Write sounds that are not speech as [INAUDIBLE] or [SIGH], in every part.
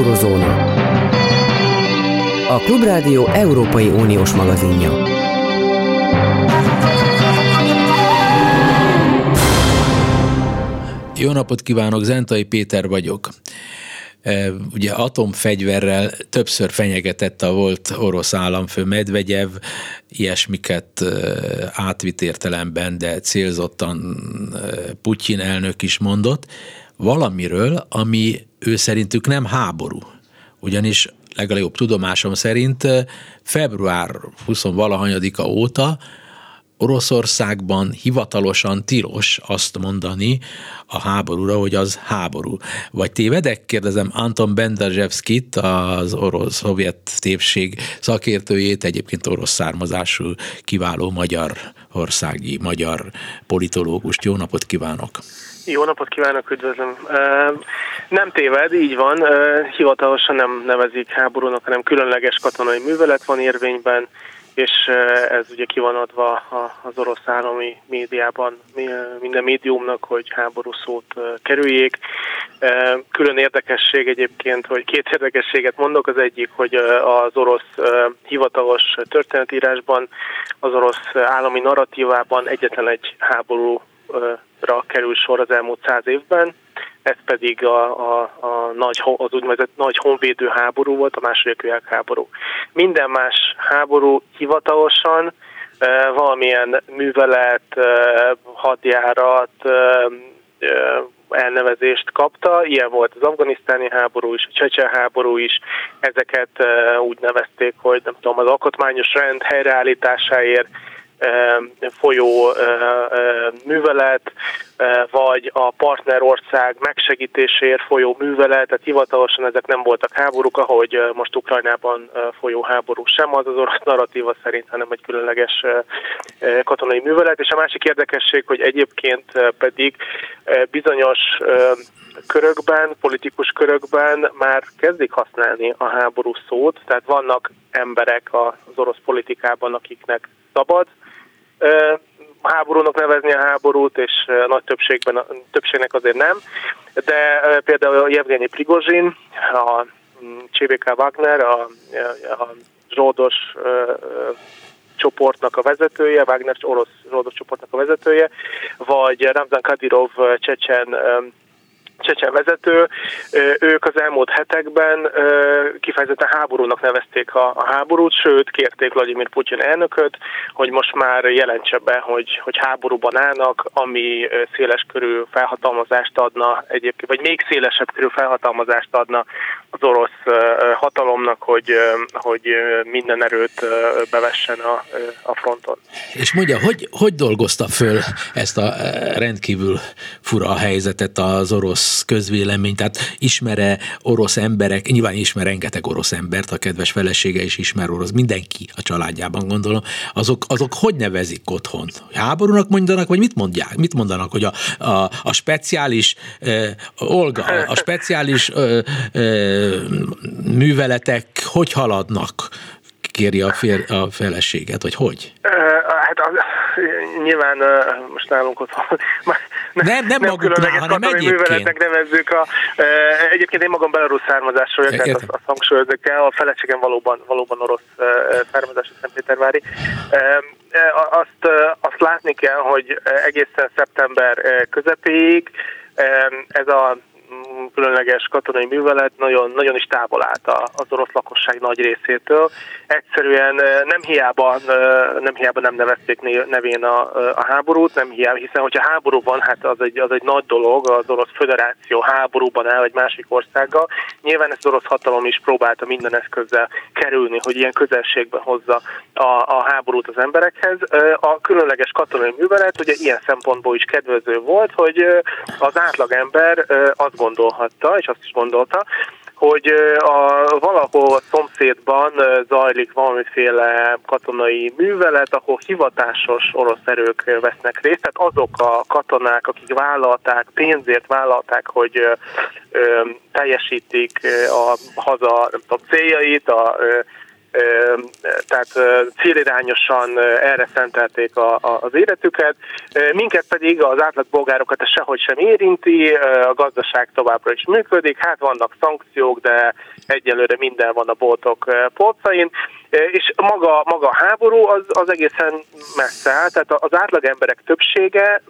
Eurozóna. A Klubrádió Európai Uniós magazinja. Jó napot kívánok, Zentai Péter vagyok. E, ugye atomfegyverrel többször fenyegetett a volt orosz államfő Medvegyev, ilyesmiket e, átvitt értelemben, de célzottan e, Putyin elnök is mondott, valamiről, ami ő szerintük nem háború. Ugyanis legalább tudomásom szerint február 20-valahanyadika óta Oroszországban hivatalosan tilos azt mondani a háborúra, hogy az háború. Vagy tévedek? Kérdezem Anton Benderzsevszkit, az orosz-szovjet tépség szakértőjét, egyébként orosz származású kiváló magyar országi magyar politológust. Jó napot kívánok! Jó napot kívánok, üdvözlöm. Nem téved, így van. Hivatalosan nem nevezik háborúnak, hanem különleges katonai művelet van érvényben, és ez ugye ki van adva az orosz állami médiában minden médiumnak, hogy háború szót kerüljék. Külön érdekesség egyébként, hogy két [LAUGHS] érdekességet mondok. Az egyik, hogy az orosz hivatalos történetírásban, az orosz állami narratívában egyetlen egy háború ra kerül sor az elmúlt száz évben, ez pedig a, a, a nagy, az úgynevezett nagy honvédő háború volt, a második világháború. Minden más háború hivatalosan valamilyen művelet, hadjárat, elnevezést kapta. Ilyen volt az afganisztáni háború is, a csecsen háború is. Ezeket úgy nevezték, hogy nem tudom, az alkotmányos rend helyreállításáért folyó művelet, vagy a partnerország megsegítésért folyó művelet, tehát hivatalosan ezek nem voltak háborúk, ahogy most Ukrajnában folyó háború sem az az orosz narratíva szerint, hanem egy különleges katonai művelet. És a másik érdekesség, hogy egyébként pedig bizonyos körökben, politikus körökben már kezdik használni a háború szót, tehát vannak emberek az orosz politikában, akiknek szabad háborúnak nevezni a háborút, és nagy többségben, többségnek azért nem. De például a Jevgenyi Prigozsin, a mm, CBK Wagner, a, a zsoldos csoportnak a vezetője, Wagner orosz zsoldos csoportnak a vezetője, vagy Ramzan Kadyrov csecsen csecsen vezető, ők az elmúlt hetekben kifejezetten háborúnak nevezték a, a háborút, sőt kérték Vladimir Putyin elnököt, hogy most már jelentse be, hogy, hogy háborúban állnak, ami széles körű felhatalmazást adna egyébként, vagy még szélesebb körű felhatalmazást adna az orosz hatalomnak, hogy, hogy minden erőt bevessen a, a fronton. És mondja, hogy, hogy dolgozta föl ezt a rendkívül fura helyzetet az orosz közvélemény, tehát ismere orosz emberek, nyilván ismer rengeteg orosz embert, a kedves felesége is ismer orosz, mindenki a családjában gondolom, azok, azok hogy nevezik otthon? Háborúnak mondanak, vagy mit mondják? Mit mondanak, hogy a, a, a speciális uh, Olga, a speciális uh, uh, műveletek hogy haladnak? Kéri a, fél, a feleséget, vagy hogy? Hát az, nyilván most nálunk ott nem, nem, nem különleges katonai műveletnek nevezzük. A, egyébként én magam belarusz származásról tehát azt, azt hangsúlyozok el, a feleségem valóban, valóban orosz származású Szentpétervári. Azt, azt látni kell, hogy egészen szeptember közepéig ez a különleges katonai művelet nagyon, nagyon is távol állt az orosz lakosság nagy részétől. Egyszerűen nem hiába nem, hiába nem nevezték nevén a, a háborút, nem hiába, hiszen hogyha háború van, hát az egy, az egy nagy dolog, az orosz föderáció háborúban áll egy másik országgal. Nyilván ez az orosz hatalom is próbálta minden eszközzel kerülni, hogy ilyen közelségben hozza a, a háborút az emberekhez. A különleges katonai művelet ugye ilyen szempontból is kedvező volt, hogy az átlagember azt gondolhatta, és azt is gondolta, hogy a, valahol a szomszédban zajlik valamiféle katonai művelet, ahol hivatásos orosz erők vesznek részt, tehát azok a katonák, akik vállalták, pénzért vállalták, hogy ö, teljesítik a haza nem tudom, céljait, a, ö, tehát célirányosan erre szentelték a, az életüket, minket pedig az átlagbolgárokat ez sehogy sem érinti, a gazdaság továbbra is működik, hát vannak szankciók, de egyelőre minden van a boltok polcain, és maga, maga a háború az, az egészen messze áll, tehát az átlag emberek többsége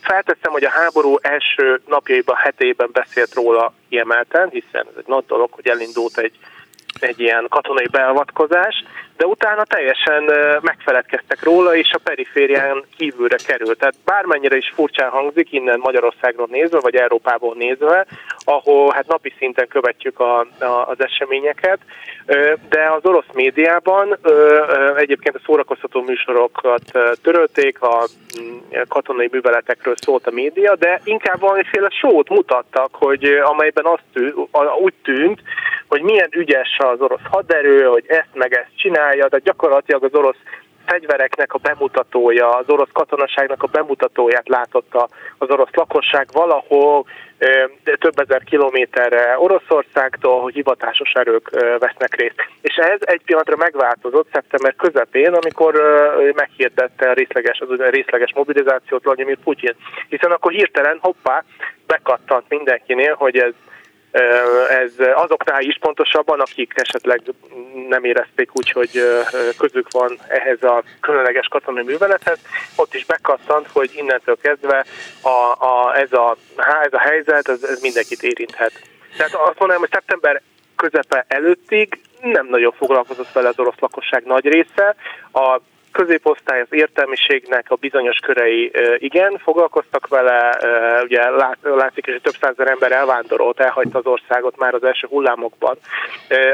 felteszem, hogy a háború első napjaiban, hetében beszélt róla kiemelten, hiszen ez egy nagy dolog, hogy elindult egy egy ilyen katonai beavatkozás, de utána teljesen megfeledkeztek róla, és a periférián kívülre került. Tehát bármennyire is furcsán hangzik innen Magyarországról nézve, vagy Európából nézve, ahol hát napi szinten követjük a, a, az eseményeket, de az orosz médiában egyébként a szórakoztató műsorokat törölték, a mm, katonai műveletekről szólt a média, de inkább valamiféle sót mutattak, hogy amelyben azt tű, úgy tűnt, hogy milyen ügyes az orosz haderő, hogy ezt meg ezt csinálja, tehát gyakorlatilag az orosz fegyvereknek a bemutatója, az orosz katonaságnak a bemutatóját látotta az orosz lakosság valahol több ezer kilométerre Oroszországtól, hogy hivatásos erők vesznek részt. És ez egy pillanatra megváltozott szeptember közepén, amikor meghirdette a részleges, az részleges mobilizációt Vladimir Putyin. Hiszen akkor hirtelen, hoppá, bekattant mindenkinél, hogy ez ez azoknál is pontosabban, akik esetleg nem érezték úgy, hogy közük van ehhez a különleges katonai művelethez, ott is bekattant, hogy innentől kezdve a, a, ez, a, ez a helyzet, ez, ez mindenkit érinthet. Tehát azt mondanám, hogy szeptember közepe előttig nem nagyon foglalkozott vele az orosz lakosság nagy része. A középosztály, az értelmiségnek a bizonyos körei igen, foglalkoztak vele, ugye látszik, hogy több százezer ember elvándorolt, elhagyta az országot már az első hullámokban,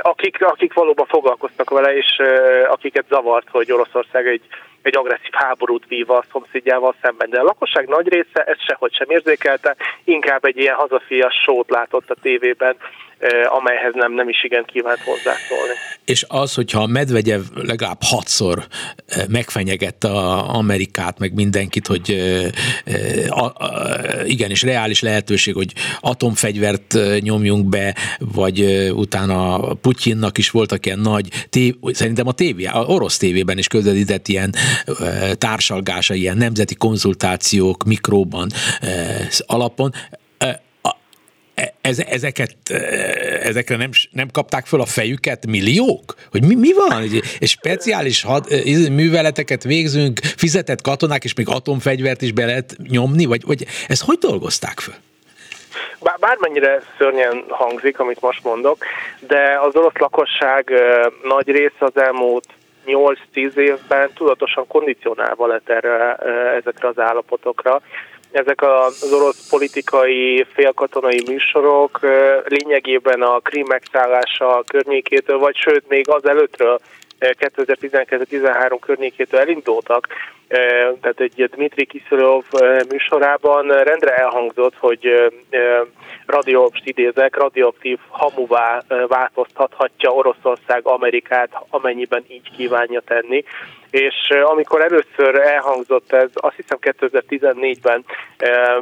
akik, akik valóban foglalkoztak vele, és akiket zavart, hogy Oroszország egy egy agresszív háborút vív a szomszédjával szemben. De a lakosság nagy része ezt sehogy sem érzékelte, inkább egy ilyen hazafias sót látott a tévében, amelyhez nem, nem is igen kívánt hozzászólni. És az, hogyha Medvegyev legalább hatszor megfenyegette a Amerikát, meg mindenkit, hogy a, a, igenis reális lehetőség, hogy atomfegyvert nyomjunk be, vagy utána Putyinnak is voltak ilyen nagy, tév, szerintem a tévé, a orosz tévében is közvetített ilyen társalgása, ilyen nemzeti konzultációk mikróban alapon E, ez, ezeket, ezekre nem, nem kapták föl a fejüket milliók? Hogy mi, mi van? És speciális had, műveleteket végzünk, fizetett katonák, és még atomfegyvert is be lehet nyomni? Vagy, vagy ezt hogy dolgozták föl? Bármennyire szörnyen hangzik, amit most mondok, de az orosz lakosság nagy része az elmúlt 8-10 évben tudatosan kondicionálva lett erre, ezekre az állapotokra. Ezek az orosz politikai félkatonai műsorok lényegében a Krim megszállása környékétől, vagy sőt még az előttről 2012-13 környékétől elindultak, tehát egy Dmitri Kiszorov műsorában rendre elhangzott, hogy radioaktív idézek, radioaktív hamuvá változtathatja Oroszország Amerikát, amennyiben így kívánja tenni és amikor először elhangzott ez, azt hiszem 2014-ben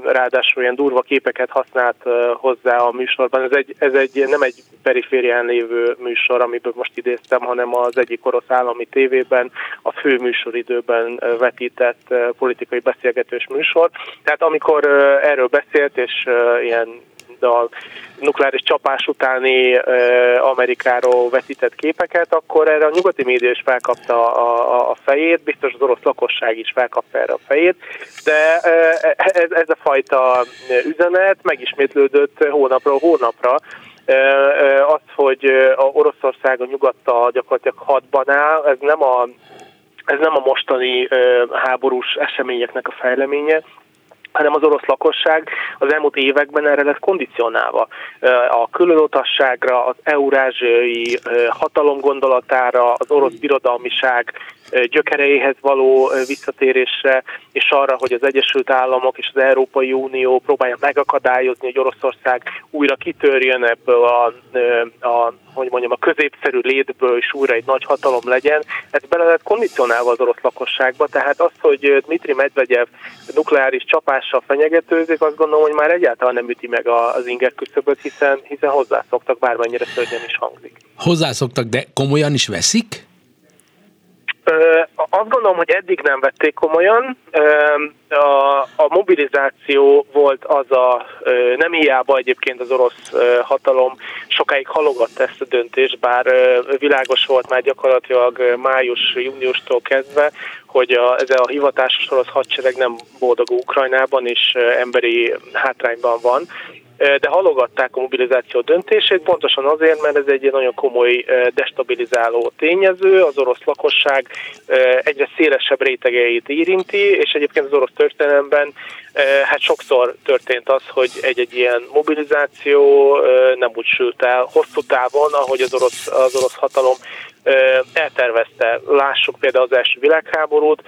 ráadásul ilyen durva képeket használt hozzá a műsorban. Ez egy, ez egy nem egy periférián lévő műsor, amiből most idéztem, hanem az egyik orosz állami tévében a fő műsoridőben vetített politikai beszélgetős műsor. Tehát amikor erről beszélt, és ilyen a nukleáris csapás utáni Amerikáról vetített képeket, akkor erre a nyugati média is felkapta a, a fejét, biztos az orosz lakosság is felkapta erre a fejét, de ez, ez a fajta üzenet megismétlődött hónapról hónapra, az, hogy a Oroszország a nyugattal gyakorlatilag hadban áll, ez nem a ez nem a mostani háborús eseményeknek a fejleménye, hanem az orosz lakosság az elmúlt években erre lett kondicionálva. A különutasságra, az eurázsiai hatalom gondolatára, az orosz birodalmiság gyökereihez való visszatérésre, és arra, hogy az Egyesült Államok és az Európai Unió próbálja megakadályozni, hogy Oroszország újra kitörjön ebből a, a hogy mondjam, a középszerű létből is újra egy nagy hatalom legyen, ez bele lett kondicionálva az orosz lakosságba, tehát az, hogy Dmitri Medvegyev nukleáris csapással fenyegetőzik, azt gondolom, hogy már egyáltalán nem üti meg az inger küszöböt, hiszen, hiszen hozzászoktak, bármennyire szörnyen is hangzik. Hozzászoktak, de komolyan is veszik? Azt gondolom, hogy eddig nem vették komolyan. A, mobilizáció volt az a, nem hiába egyébként az orosz hatalom sokáig halogatta ezt a döntést, bár világos volt már gyakorlatilag május-júniustól kezdve, hogy a, ez a hivatásos orosz hadsereg nem boldog Ukrajnában, és emberi hátrányban van, de halogatták a mobilizáció döntését, pontosan azért, mert ez egy nagyon komoly destabilizáló tényező, az orosz lakosság egyre szélesebb rétegeit érinti, és egyébként az orosz történelemben hát sokszor történt az, hogy egy-egy ilyen mobilizáció nem úgy sült el hosszú távon, ahogy az orosz, az orosz hatalom eltervezte. Lássuk például az első világháborút,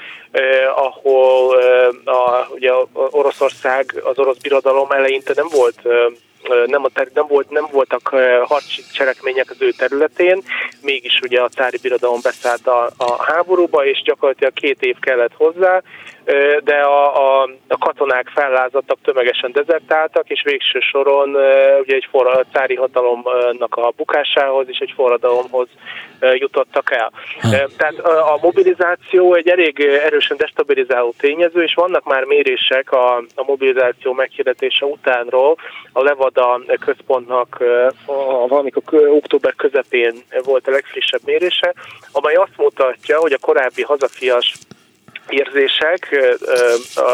ahol a, ugye Oroszország, az orosz birodalom eleinte nem volt nem, nem, volt, nem voltak harci cselekmények az ő területén, mégis ugye a cári birodalom beszállt a, a háborúba, és gyakorlatilag két év kellett hozzá, de a, a, a katonák fellázadtak, tömegesen dezertáltak, és végső soron ugye egy for, a cári hatalomnak a bukásához és egy forradalomhoz jutottak el. Tehát a mobilizáció egy elég erősen destabilizáló tényező, és vannak már mérések a, a mobilizáció meghirdetése utánról. A Levada központnak a, valamikor október közepén volt a legfrissebb mérése, amely azt mutatja, hogy a korábbi hazafias érzések,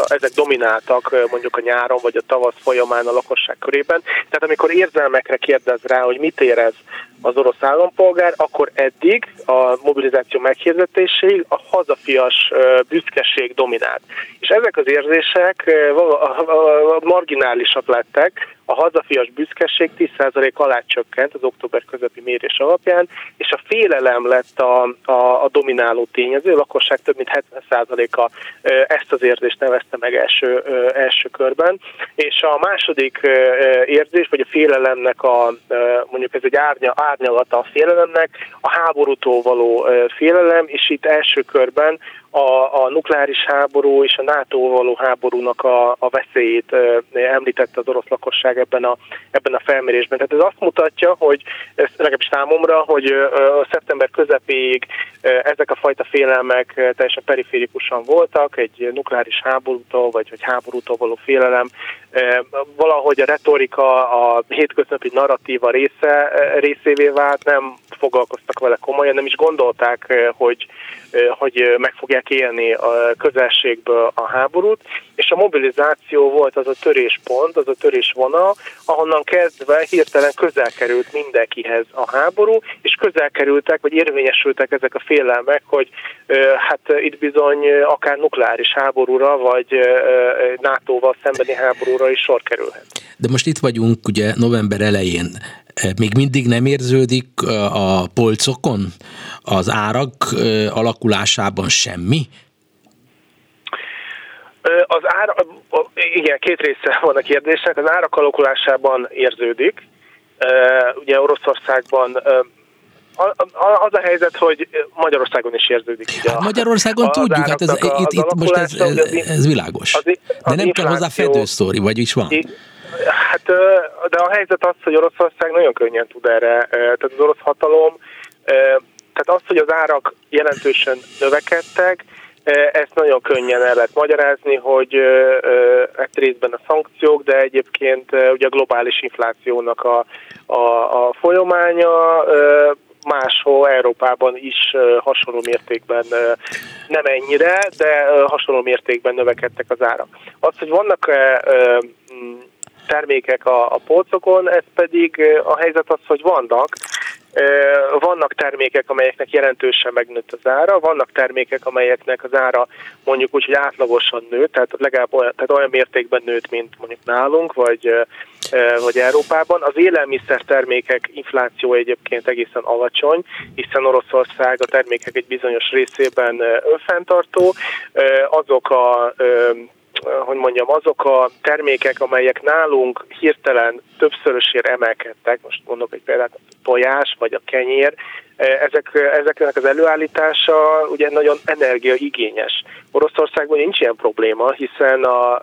ezek domináltak mondjuk a nyáron vagy a tavasz folyamán a lakosság körében. Tehát amikor érzelmekre kérdez rá, hogy mit érez az orosz állampolgár, akkor eddig a mobilizáció meghirdetéséig a hazafias büszkeség dominált. És ezek az érzések marginálisak lettek, a hazafias büszkeség 10% alá csökkent az október közepi mérés alapján, és a félelem lett a, a, a domináló tényező, a lakosság több mint 70%-a ezt az érzést nevezte meg első, első körben, és a második érzés, vagy a félelemnek a, mondjuk ez egy árnya, árnyalata a félelemnek, a háborútól való félelem, és itt első körben a, a nukleáris háború és a NATO való háborúnak a, a veszélyét említette az orosz lakosság ebben a, ebben a felmérésben. Tehát ez azt mutatja, hogy ez legalábbis számomra, hogy szeptember közepéig ezek a fajta félelmek teljesen periférikusan voltak, egy nukleáris háborútól vagy, vagy háborútól való félelem. Valahogy a retorika, a hétköznapi narratíva része, részévé vált, nem foglalkoztak vele komolyan, nem is gondolták, hogy, hogy meg fogják élni a közelségből a háborút, és a mobilizáció volt az a töréspont, az a törésvonal, ahonnan kezdve hirtelen közel került mindenkihez a háború, és közel kerültek, vagy érvényesültek ezek a félelmek, hogy hát itt bizony akár nukleáris háborúra, vagy NATO-val szembeni háborúra is sor kerülhet. De most itt vagyunk ugye november elején. Még mindig nem érződik a polcokon az árak alakulásában semmi? Az ár, igen, két része van a kérdésnek. Az árak alakulásában érződik. Ugye Oroszországban az a helyzet, hogy Magyarországon is érződik. Ugye hát Magyarországon a, tudjuk, hát ez, itt, itt most ez, ez, ez világos. Az, az de nem kell hozzá fedősztori, vagyis van. Hát, de a helyzet az, hogy Oroszország nagyon könnyen tud erre, tehát az orosz hatalom, tehát az, hogy az árak jelentősen növekedtek, ezt nagyon könnyen el lehet magyarázni, hogy egy részben a szankciók, de egyébként ugye a globális inflációnak a, a, a folyamánya máshol Európában is hasonló mértékben, nem ennyire, de hasonló mértékben növekedtek az árak. Az, hogy vannak termékek a, a polcokon, ez pedig a helyzet az, hogy vannak, vannak termékek, amelyeknek jelentősen megnőtt az ára, vannak termékek, amelyeknek az ára mondjuk úgy, hogy átlagosan nőtt, tehát legalább olyan, tehát olyan mértékben nőtt, mint mondjuk nálunk, vagy, vagy Európában. Az élelmiszer termékek infláció egyébként egészen alacsony, hiszen Oroszország a termékek egy bizonyos részében önfenntartó. Azok a hogy mondjam, azok a termékek, amelyek nálunk hirtelen többszörösére emelkedtek, most mondok egy példát, a tojás vagy a kenyér, ezek, ezeknek az előállítása ugye nagyon energiaigényes. Oroszországban nincs ilyen probléma, hiszen a,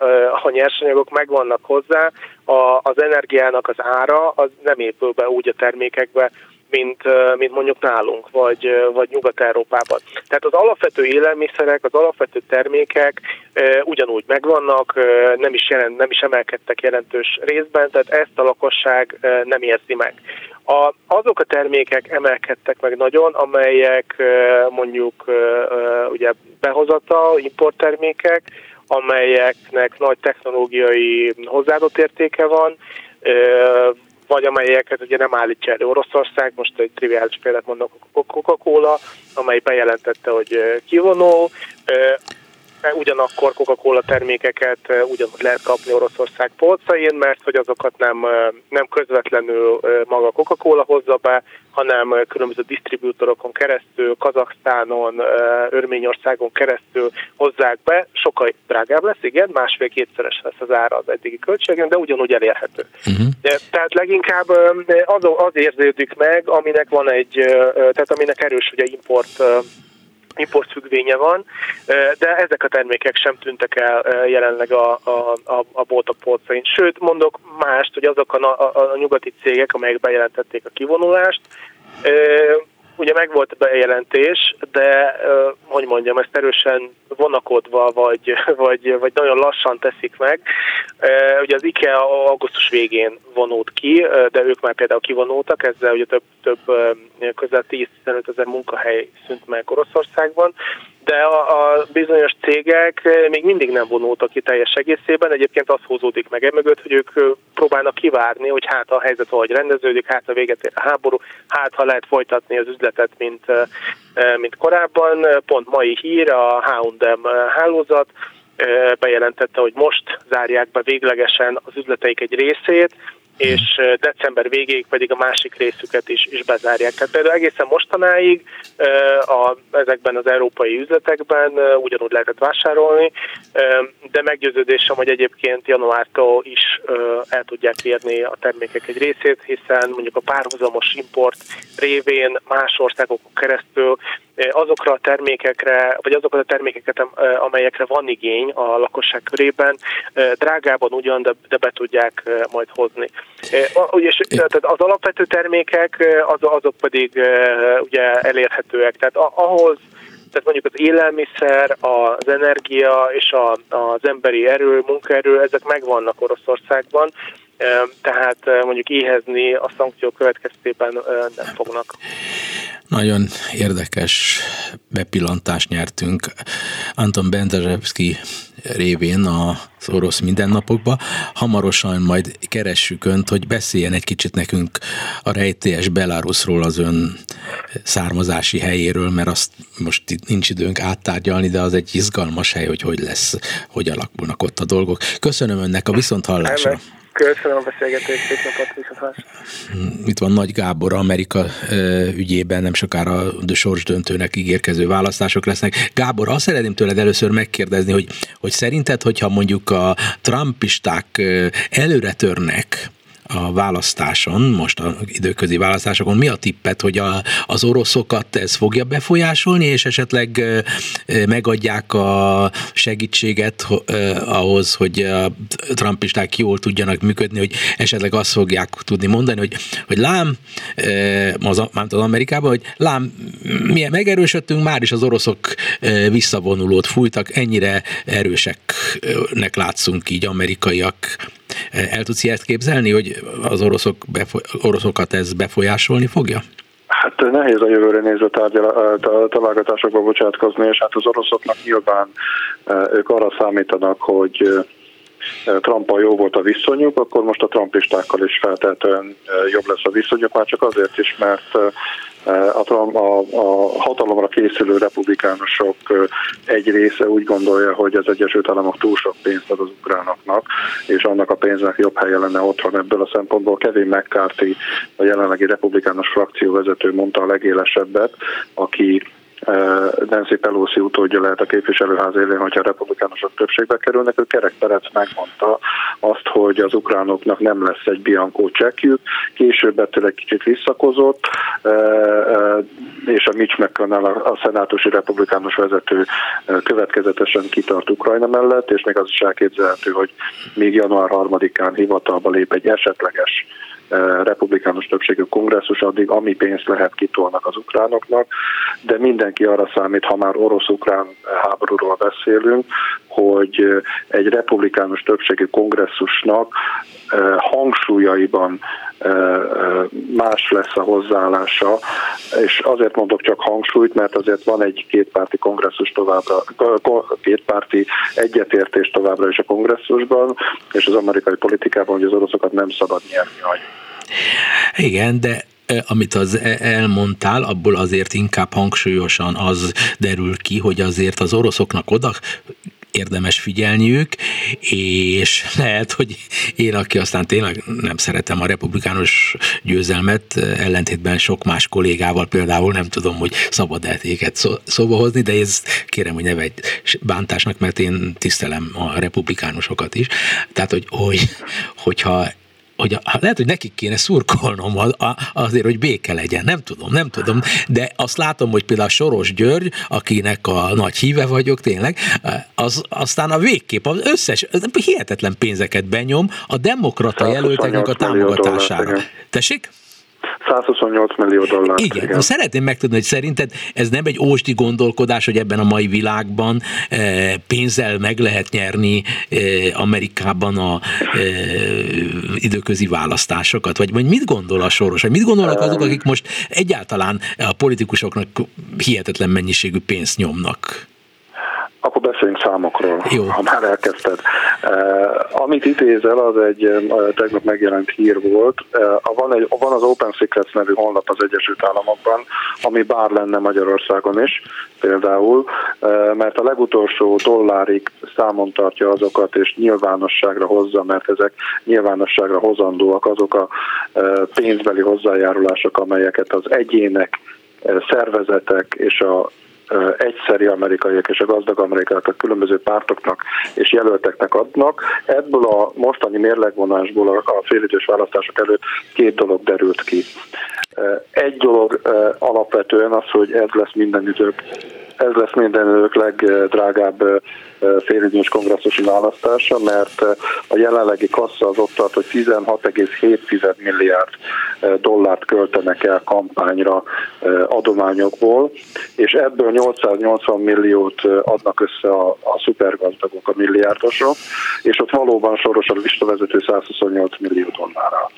a nyersanyagok megvannak hozzá, a, az energiának az ára az nem épül be úgy a termékekbe, mint, mint mondjuk nálunk, vagy, vagy Nyugat-Európában. Tehát az alapvető élelmiszerek, az alapvető termékek ugyanúgy megvannak, nem is, jelent, nem is emelkedtek jelentős részben, tehát ezt a lakosság nem érzi meg. A, azok a termékek emelkedtek meg nagyon, amelyek mondjuk ugye behozata, importtermékek, amelyeknek nagy technológiai hozzáadott értéke van, vagy amelyeket ugye nem állítja elő Oroszország, most egy triviális példát mondok, a Coca-Cola, amely bejelentette, hogy kivonó, ugyanakkor Coca-Cola termékeket ugyanúgy lehet kapni Oroszország polcain, mert hogy azokat nem, nem közvetlenül maga Coca-Cola hozza be, hanem különböző disztribútorokon keresztül, Kazaksztánon, Örményországon keresztül hozzák be. Sokkal drágább lesz, igen, másfél-kétszeres lesz az ára az eddigi költségen, de ugyanúgy elérhető. Uh-huh. Tehát leginkább az, az érződik meg, aminek van egy, tehát aminek erős ugye import importfüggvénye van, de ezek a termékek sem tűntek el jelenleg a, a, a, boltok polcain. Sőt, mondok mást, hogy azok a, a, a nyugati cégek, amelyek bejelentették a kivonulást, ugye meg volt a bejelentés, de hogy mondjam, ezt erősen vonakodva, vagy, vagy, vagy nagyon lassan teszik meg. Ugye az IKEA augusztus végén vonult ki, de ők már például kivonultak, ezzel ugye több, több közel 10-15 ezer munkahely szűnt meg Oroszországban, de a, a bizonyos cégek még mindig nem vonultak ki teljes egészében. Egyébként az húzódik meg emögött, hogy ők próbálnak kivárni, hogy hát a helyzet valahogy rendeződik, hát a véget ér a háború, hát ha lehet folytatni az üzletet, mint, mint korábban. Pont mai hír, a H&M hálózat bejelentette, hogy most zárják be véglegesen az üzleteik egy részét, és december végéig pedig a másik részüket is, is bezárják. Tehát például egészen mostanáig a, ezekben az európai üzletekben ugyanúgy lehetett vásárolni, de meggyőződésem, hogy egyébként januártól is el tudják érni a termékek egy részét, hiszen mondjuk a párhuzamos import révén más országokon keresztül azokra a termékekre, vagy azokat a termékeket, amelyekre van igény a lakosság körében, drágában ugyan, de, de be tudják majd hozni. És tehát az alapvető termékek, azok pedig ugye elérhetőek. Tehát ahhoz, tehát mondjuk az élelmiszer, az energia és a, az emberi erő, munkaerő, ezek megvannak Oroszországban, tehát mondjuk éhezni a szankciók következtében nem fognak. Nagyon érdekes bepillantást nyertünk Anton Benderzsevszki révén az orosz mindennapokba. Hamarosan majd keressük önt, hogy beszéljen egy kicsit nekünk a rejtélyes Belarusról, az ön származási helyéről, mert azt most itt nincs időnk áttárgyalni, de az egy izgalmas hely, hogy hogy lesz, hogy alakulnak ott a dolgok. Köszönöm önnek a viszonthallásra. Köszönöm a beszélgetést, szép napot, viszontlátásra. Itt van Nagy Gábor, Amerika ügyében nem sokára a sorsdöntőnek ígérkező választások lesznek. Gábor, azt szeretném tőled először megkérdezni, hogy, hogy szerinted, hogyha mondjuk a trumpisták előre törnek, a választáson, most a időközi választásokon, mi a tippet, hogy a, az oroszokat ez fogja befolyásolni, és esetleg megadják a segítséget ahhoz, hogy a trumpisták jól tudjanak működni, hogy esetleg azt fogják tudni mondani, hogy, hogy lám, az, az Amerikában, hogy lám, mi megerősödtünk, már is az oroszok visszavonulót fújtak, ennyire erőseknek látszunk így amerikaiak el tudsz ilyet képzelni, hogy az oroszok oroszokat ez befolyásolni fogja? Hát nehéz a jövőre nézve találgatásokba bocsátkozni, és hát az oroszoknak nyilván ők arra számítanak, hogy Trumpal jó volt a viszonyuk, akkor most a trumpistákkal is feltétlenül jobb lesz a viszonyuk, már csak azért is, mert a, a, a hatalomra készülő republikánusok egy része úgy gondolja, hogy az Egyesült Államok túl sok pénzt ad az ukránoknak, és annak a pénznek jobb helye lenne otthon ebből a szempontból. Kevin McCarthy, a jelenlegi republikánus frakció vezető mondta a legélesebbet, aki Nancy Pelosi utódja lehet a képviselőház élén, hogyha a republikánusok többségbe kerülnek. Ő Kerek Perec megmondta azt, hogy az ukránoknak nem lesz egy biankó csekkjük, később ettől egy kicsit visszakozott, és a Mitch McConnell, a szenátusi republikánus vezető következetesen kitart Ukrajna mellett, és még az is elképzelhető, hogy még január 3-án hivatalba lép egy esetleges republikánus többségű kongresszus, addig ami pénzt lehet kitolnak az ukránoknak, de mindenki arra számít, ha már orosz-ukrán háborúról beszélünk, hogy egy republikánus többségű kongresszusnak hangsúlyaiban más lesz a hozzáállása, és azért mondok csak hangsúlyt, mert azért van egy kétpárti kongresszus továbbra, kétpárti egyetértés továbbra is a kongresszusban, és az amerikai politikában, hogy az oroszokat nem szabad nyerni. Igen, de amit az e, elmondtál, abból azért inkább hangsúlyosan az derül ki, hogy azért az oroszoknak oda érdemes figyelniük, és lehet, hogy én, aki aztán tényleg nem szeretem a republikánus győzelmet, ellentétben sok más kollégával például nem tudom, hogy szabad-e szó, szóba hozni, de ezt kérem, hogy ne vegy bántásnak, mert én tisztelem a republikánusokat is. Tehát, hogy, hogy hogyha hogy hát lehet, hogy nekik kéne szurkolnom azért, hogy béke legyen, nem tudom, nem tudom, de azt látom, hogy például Soros György, akinek a nagy híve vagyok tényleg, az aztán a végkép az összes, hihetetlen pénzeket benyom a demokrata jelölteknek a támogatására. Tessék? 128 millió dollár. Igen, igen. szeretném megtudni, hogy szerinted ez nem egy ósdi gondolkodás, hogy ebben a mai világban eh, pénzzel meg lehet nyerni eh, Amerikában a eh, időközi választásokat? Vagy, vagy mit gondol a soros? Vagy mit gondolnak azok, akik most egyáltalán a politikusoknak hihetetlen mennyiségű pénzt nyomnak? Akkor beszéljünk számokról, Jó. ha már elkezdted. Uh, amit idézel, az egy uh, tegnap megjelent hír volt. Uh, van, egy, van az Open Secrets nevű honlap az Egyesült Államokban, ami bár lenne Magyarországon is például, uh, mert a legutolsó dollárig számon tartja azokat, és nyilvánosságra hozza, mert ezek nyilvánosságra hozandóak azok a uh, pénzbeli hozzájárulások, amelyeket az egyének szervezetek és a egyszeri amerikaiak és a gazdag amerikaiak a különböző pártoknak és jelölteknek adnak. Ebből a mostani mérlegvonásból a félidős választások előtt két dolog derült ki. Egy dolog alapvetően az, hogy ez lesz mindenütök ez lesz mindenők legdrágább félidős kongresszusi választása, mert a jelenlegi kassa az ott tart, hogy 16,7 milliárd dollárt költenek el kampányra adományokból, és ebből 880 milliót adnak össze a, a szupergazdagok, a milliárdosok, és ott valóban soros a listavezető 128 millió dollárral.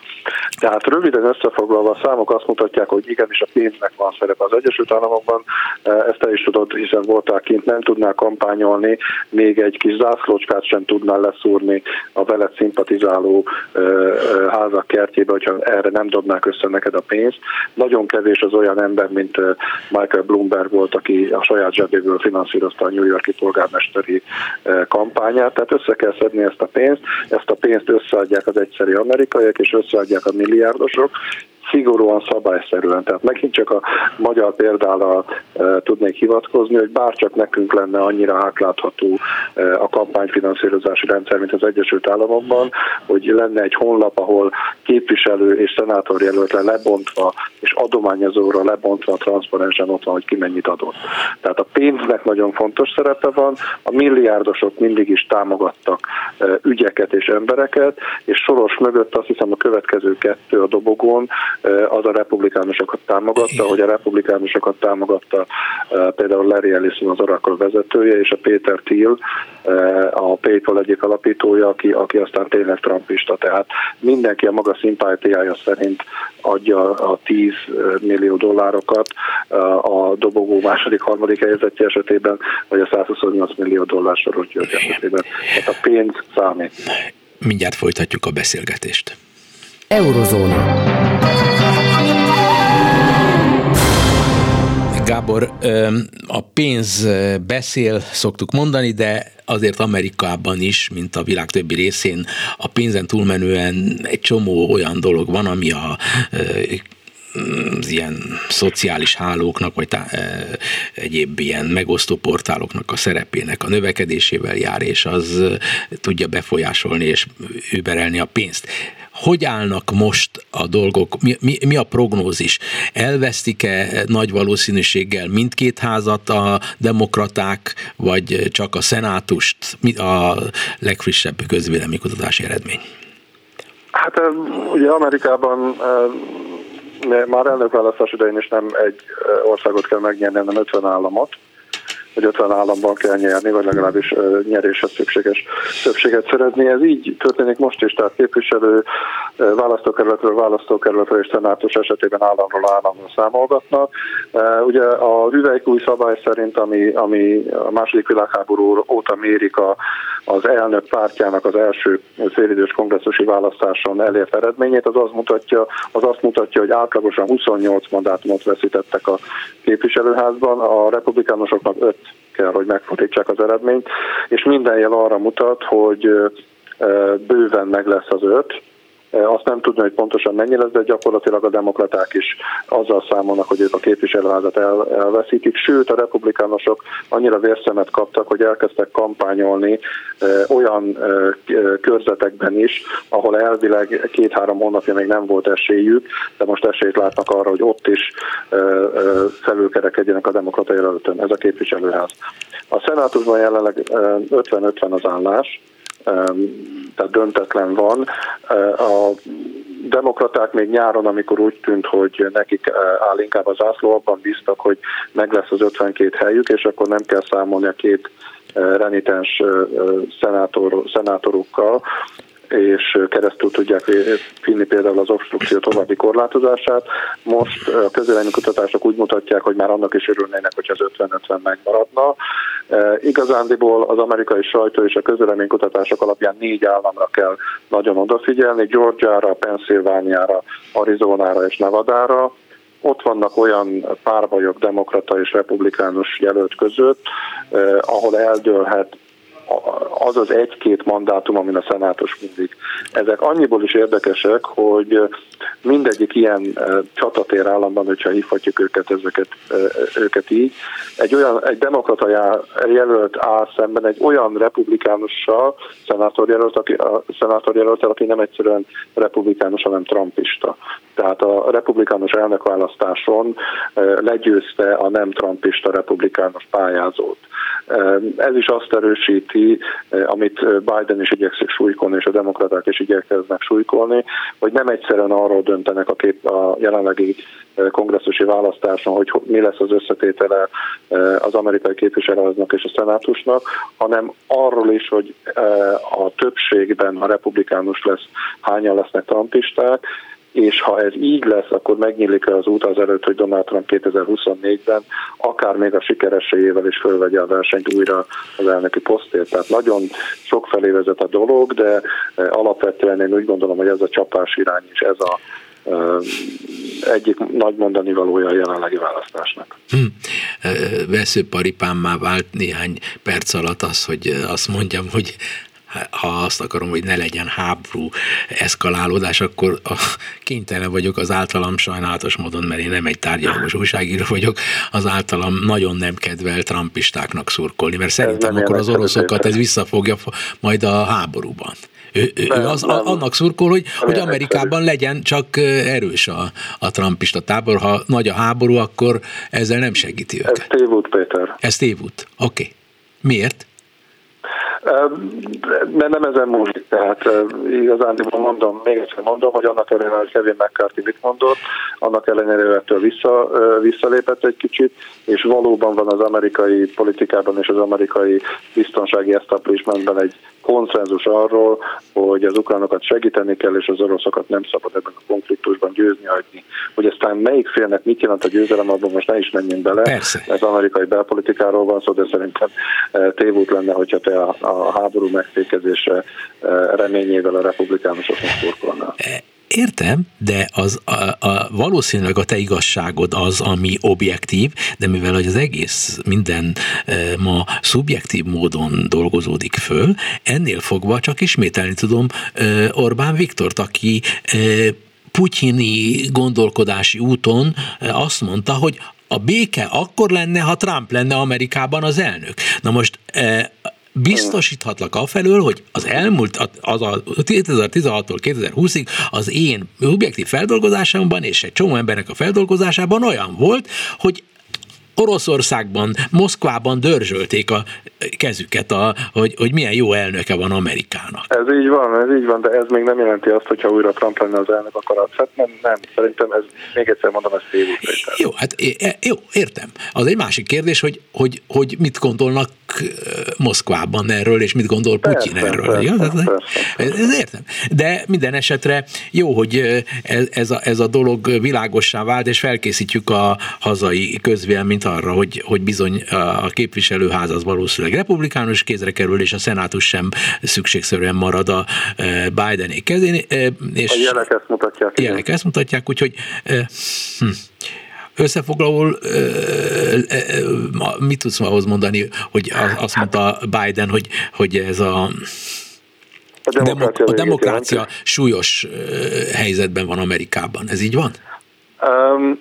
Tehát röviden összefoglalva a számok azt mutatják, hogy igenis a pénznek van szerepe az Egyesült Államokban, ezt te is tudod, hiszen voltál kint, nem tudnál kampányolni, még egy kis zászlócskát sem tudnál leszúrni a veled szimpatizáló házak kertjébe, hogyha erre nem dobnák össze neked a pénzt. Nagyon kevés az olyan ember, mint Michael Bloomberg volt, aki a saját zsebéből finanszírozta a New Yorki polgármesteri kampányát, tehát össze kell szedni ezt a pénzt, ezt a pénzt összeadják az egyszerű amerikaiak, és összeadják a milliárdosok, szigorúan szabályszerűen. Tehát megint csak a magyar példára e, tudnék hivatkozni, hogy bárcsak nekünk lenne annyira átlátható e, a kampányfinanszírozási rendszer, mint az Egyesült Államokban, hogy lenne egy honlap, ahol képviselő és szenátor jelölt le lebontva, és adományozóra lebontva transzparensen ott van, hogy ki mennyit adott. Tehát a pénznek nagyon fontos szerepe van, a milliárdosok mindig is támogattak e, ügyeket és embereket, és soros mögött azt hiszem a következő kettő a dobogón az a republikánusokat támogatta, hogy a republikánusokat támogatta például Larry Ellison az Oracle vezetője, és a Peter Thiel, a PayPal egyik alapítója, aki, aki aztán tényleg trumpista. Tehát mindenki a maga szimpátiája szerint adja a 10 millió dollárokat a dobogó második, harmadik helyzetje esetében, vagy a 128 millió dollár soros győző esetében. Tehát a pénz számít. Mindjárt folytatjuk a beszélgetést. Eurozóna. Gábor, a pénz beszél, szoktuk mondani, de azért Amerikában is, mint a világ többi részén, a pénzen túlmenően egy csomó olyan dolog van, ami a ilyen szociális hálóknak, vagy tá, e, egyéb ilyen megosztó portáloknak a szerepének a növekedésével jár, és az tudja befolyásolni és überelni a pénzt. Hogy állnak most a dolgok? Mi, mi, mi a prognózis? Elvesztik-e nagy valószínűséggel mindkét házat a demokraták, vagy csak a szenátust? Mi a legfrissebb közvéleménykutatási eredmény? Hát ugye Amerikában már elnökválasztás idején is nem egy országot kell megnyerni, hanem 50 államot hogy 50 államban kell nyerni, vagy legalábbis nyeréshez szükséges többséget szerezni. Ez így történik most is, tehát képviselő választókerületről választókerületről és szenátus esetében államról államról számolgatnak. Ugye a új szabály szerint, ami, ami a második világháború óta mérik a, az elnök pártjának az első félidős kongresszusi választáson elért eredményét, az, az, mutatja, az azt mutatja, hogy átlagosan 28 mandátumot veszítettek a képviselőházban, a republikánusoknak 5 kell, hogy megfordítsák az eredményt, és minden jel arra mutat, hogy bőven meg lesz az öt, azt nem tudni, hogy pontosan mennyi lesz, de gyakorlatilag a demokraták is azzal számolnak, hogy ők a képviselőházat el, elveszítik. Sőt, a republikánusok annyira vérszemet kaptak, hogy elkezdtek kampányolni olyan körzetekben is, ahol elvileg két-három hónapja még nem volt esélyük, de most esélyt látnak arra, hogy ott is felülkerekedjenek a demokrata jelöltön. Ez a képviselőház. A szenátusban jelenleg 50-50 az állás, tehát döntetlen van. A demokraták még nyáron, amikor úgy tűnt, hogy nekik áll inkább az ászló, abban bíztak, hogy meg lesz az 52 helyük, és akkor nem kell számolni a két renitens szenátor, szenátorukkal, és keresztül tudják finni például az obstrukció további korlátozását. Most a közvéleménykutatások úgy mutatják, hogy már annak is örülnének, hogy az 50-50 megmaradna. Igazándiból az amerikai sajtó és a közvéleménykutatások alapján négy államra kell nagyon odafigyelni, Georgiára, Pennsylvániára, Arizonára és Nevadára, ott vannak olyan párbajok demokrata és republikánus jelölt között, eh, ahol eldőlhet az az egy-két mandátum, amin a szenátus mindig. Ezek annyiból is érdekesek, hogy mindegyik ilyen csatatér államban, hogyha hívhatjuk őket, ezeket, őket így, egy olyan, egy demokrata jelölt áll szemben egy olyan republikánussal, szenátorjelölt, aki, a szenátorjelölt, aki nem egyszerűen republikánus, hanem trumpista. Tehát a republikánus elnökválasztáson legyőzte a nem trumpista republikánus pályázót. Ez is azt erősíti, amit Biden is igyekszik súlykolni, és a demokraták is igyekeznek súlykolni, hogy nem egyszerűen arról döntenek a, kép, a jelenlegi kongresszusi választáson, hogy mi lesz az összetétele az amerikai képviselőháznak és a szenátusnak, hanem arról is, hogy a többségben a republikánus lesz, hányan lesznek trumpisták, és ha ez így lesz, akkor megnyílik az út az előtt, hogy Donald Trump 2024-ben akár még a sikereségével is fölvegye a versenyt újra az elnöki posztért. Tehát nagyon sok felé vezet a dolog, de eh, alapvetően én úgy gondolom, hogy ez a csapás irány is, ez a eh, egyik nagy mondani valója a jelenlegi választásnak. Hm. Eh, veszőparipámmá vált néhány perc alatt az, hogy azt mondjam, hogy ha azt akarom, hogy ne legyen háború eszkalálódás, akkor a, kénytelen vagyok az általam sajnálatos módon, mert én nem egy tárgyalagos újságíró vagyok, az általam nagyon nem kedvel trumpistáknak szurkolni, mert szerintem akkor az oroszokat ez visszafogja majd a háborúban. Ő, ő nem, az, nem. annak szurkol, hogy, hogy Amerikában legyen csak erős a, a trumpista tábor. Ha nagy a háború, akkor ezzel nem segíti őket. Ez tévút, Péter. Ez tévút. Oké. Okay. Miért? Mert nem ezen múlik, tehát igazán mondom, még egyszer mondom, hogy annak ellenére, hogy Kevin McCarthy mit mondott, annak ellenére ettől vissza, visszalépett egy kicsit, és valóban van az amerikai politikában és az amerikai biztonsági establishmentben egy konszenzus arról, hogy az ukránokat segíteni kell, és az oroszokat nem szabad ebben a konfliktusban győzni hagyni. Hogy aztán melyik félnek mit jelent a győzelem, abban most ne is menjünk bele. Persze. Ez amerikai belpolitikáról van szó, de szerintem tévút lenne, hogyha te a, a háború megfékezése eh, reményével a republikánusoknak szurkolnál. E, értem, de az a, a, valószínűleg a te igazságod az, ami objektív, de mivel az egész minden e, ma szubjektív módon dolgozódik föl, ennél fogva csak ismételni tudom e, Orbán Viktort, aki e, putyini gondolkodási úton azt mondta, hogy a béke akkor lenne, ha Trump lenne Amerikában az elnök. Na most biztosíthatlak afelől, hogy az elmúlt, az a 2016-tól 2020-ig az én objektív feldolgozásomban és egy csomó embernek a feldolgozásában olyan volt, hogy Oroszországban, Moszkvában dörzsölték a kezüket, a, hogy, hogy milyen jó elnöke van Amerikának. Ez így van, ez így van, de ez még nem jelenti azt, hogyha újra Trump lenne az elnök, akkor az, hát nem, nem, szerintem ez, még egyszer mondom, ez tévújtétel. Jó, hát jó, értem. Az egy másik kérdés, hogy, hogy, hogy mit gondolnak Moszkvában erről, és mit gondol Putyin persze, erről. Persze, persze, persze. Ez értem. De minden esetre jó, hogy ez, ez, a, ez a dolog világossá vált, és felkészítjük a hazai közvéleményt arra, hogy, hogy bizony a képviselőház az valószínűleg republikánus kézre kerül, és a szenátus sem szükségszerűen marad a Bidené kezén. És a jelek ezt mutatják. Jelek ezt mutatják, úgyhogy hm, összefoglalóul mit tudsz ahhoz mondani, hogy azt mondta Biden, hogy, hogy ez a a demokrácia, a demokrácia súlyos helyzetben van Amerikában. Ez így van? Um,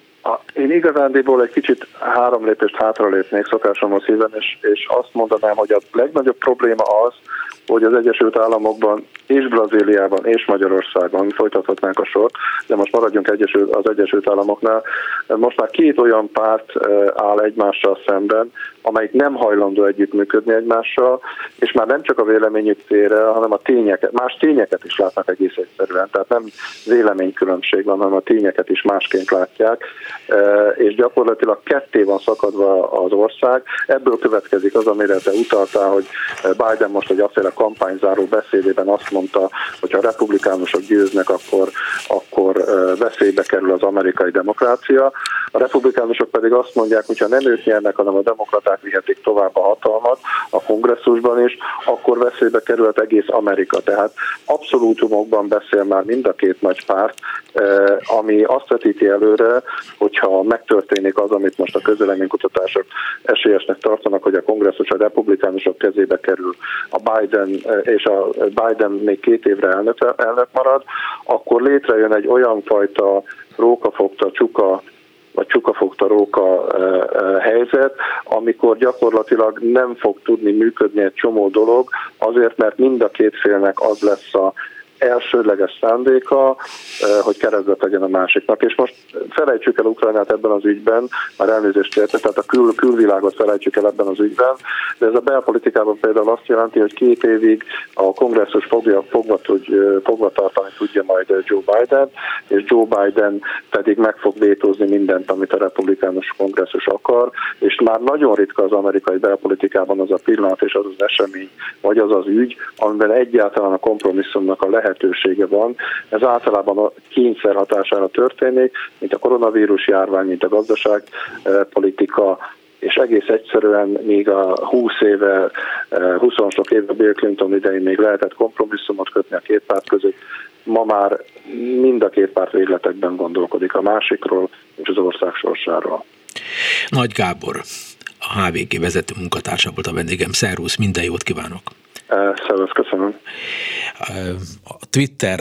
én igazándiból egy kicsit három lépést hátra lépnék szokásomhoz híven, és, és azt mondanám, hogy a legnagyobb probléma az, hogy az Egyesült Államokban és Brazíliában és Magyarországon folytathatnánk a sort, de most maradjunk Egyesült, az Egyesült Államoknál. Most már két olyan párt eh, áll egymással szemben, amelyik nem hajlandó együttműködni egymással, és már nem csak a véleményük tére, hanem a tényeket, más tényeket is látnak egész egyszerűen. Tehát nem véleménykülönbség van, hanem a tényeket is másként látják, eh, és gyakorlatilag ketté van szakadva az ország. Ebből következik az, amire te utaltál, hogy Biden most egy aféle kampányzáró beszédében azt mondta, hogy ha republikánusok győznek, akkor, akkor veszélybe kerül az amerikai demokrácia. A republikánusok pedig azt mondják, hogy ha nem ők nyernek, hanem a demokraták vihetik tovább a hatalmat a kongresszusban is, akkor veszélybe került egész Amerika. Tehát abszolútumokban beszél már mind a két nagy párt, ami azt vetíti előre, hogyha megtörténik az, amit most a közöleménykutatások esélyesnek tartanak, hogy a kongresszus a republikánusok kezébe kerül, a Biden és a Biden még két évre elnök, elnök marad, akkor létrejön egy olyan fajta rókafogta, csuka vagy csukafogta róka helyzet, amikor gyakorlatilag nem fog tudni működni egy csomó dolog, azért mert mind a két félnek az lesz a elsődleges szándéka, hogy keresztbe legyen a másiknak. És most felejtsük el Ukrajnát ebben az ügyben, már elnézést érte, tehát a kül, külvilágot felejtsük el ebben az ügyben, de ez a belpolitikában például azt jelenti, hogy két évig a kongresszus fogja, fogva, tud, fogva tartani tudja majd Joe Biden, és Joe Biden pedig meg fog vétózni mindent, amit a republikánus kongresszus akar, és már nagyon ritka az amerikai belpolitikában az a pillanat és az az esemény, vagy az az ügy, amiben egyáltalán a kompromisszumnak a lehet lehetősége van. Ez általában a kényszer hatására történik, mint a koronavírus járvány, mint a gazdaságpolitika, és egész egyszerűen még a 20 éve, 20 sok éve Bill Clinton idején még lehetett kompromisszumot kötni a két párt között, ma már mind a két párt végletekben gondolkodik a másikról és az ország sorsáról. Nagy Gábor, a HVG vezető munkatársa volt a vendégem. Szervusz, minden jót kívánok! Szervusz, köszönöm. A Twitter,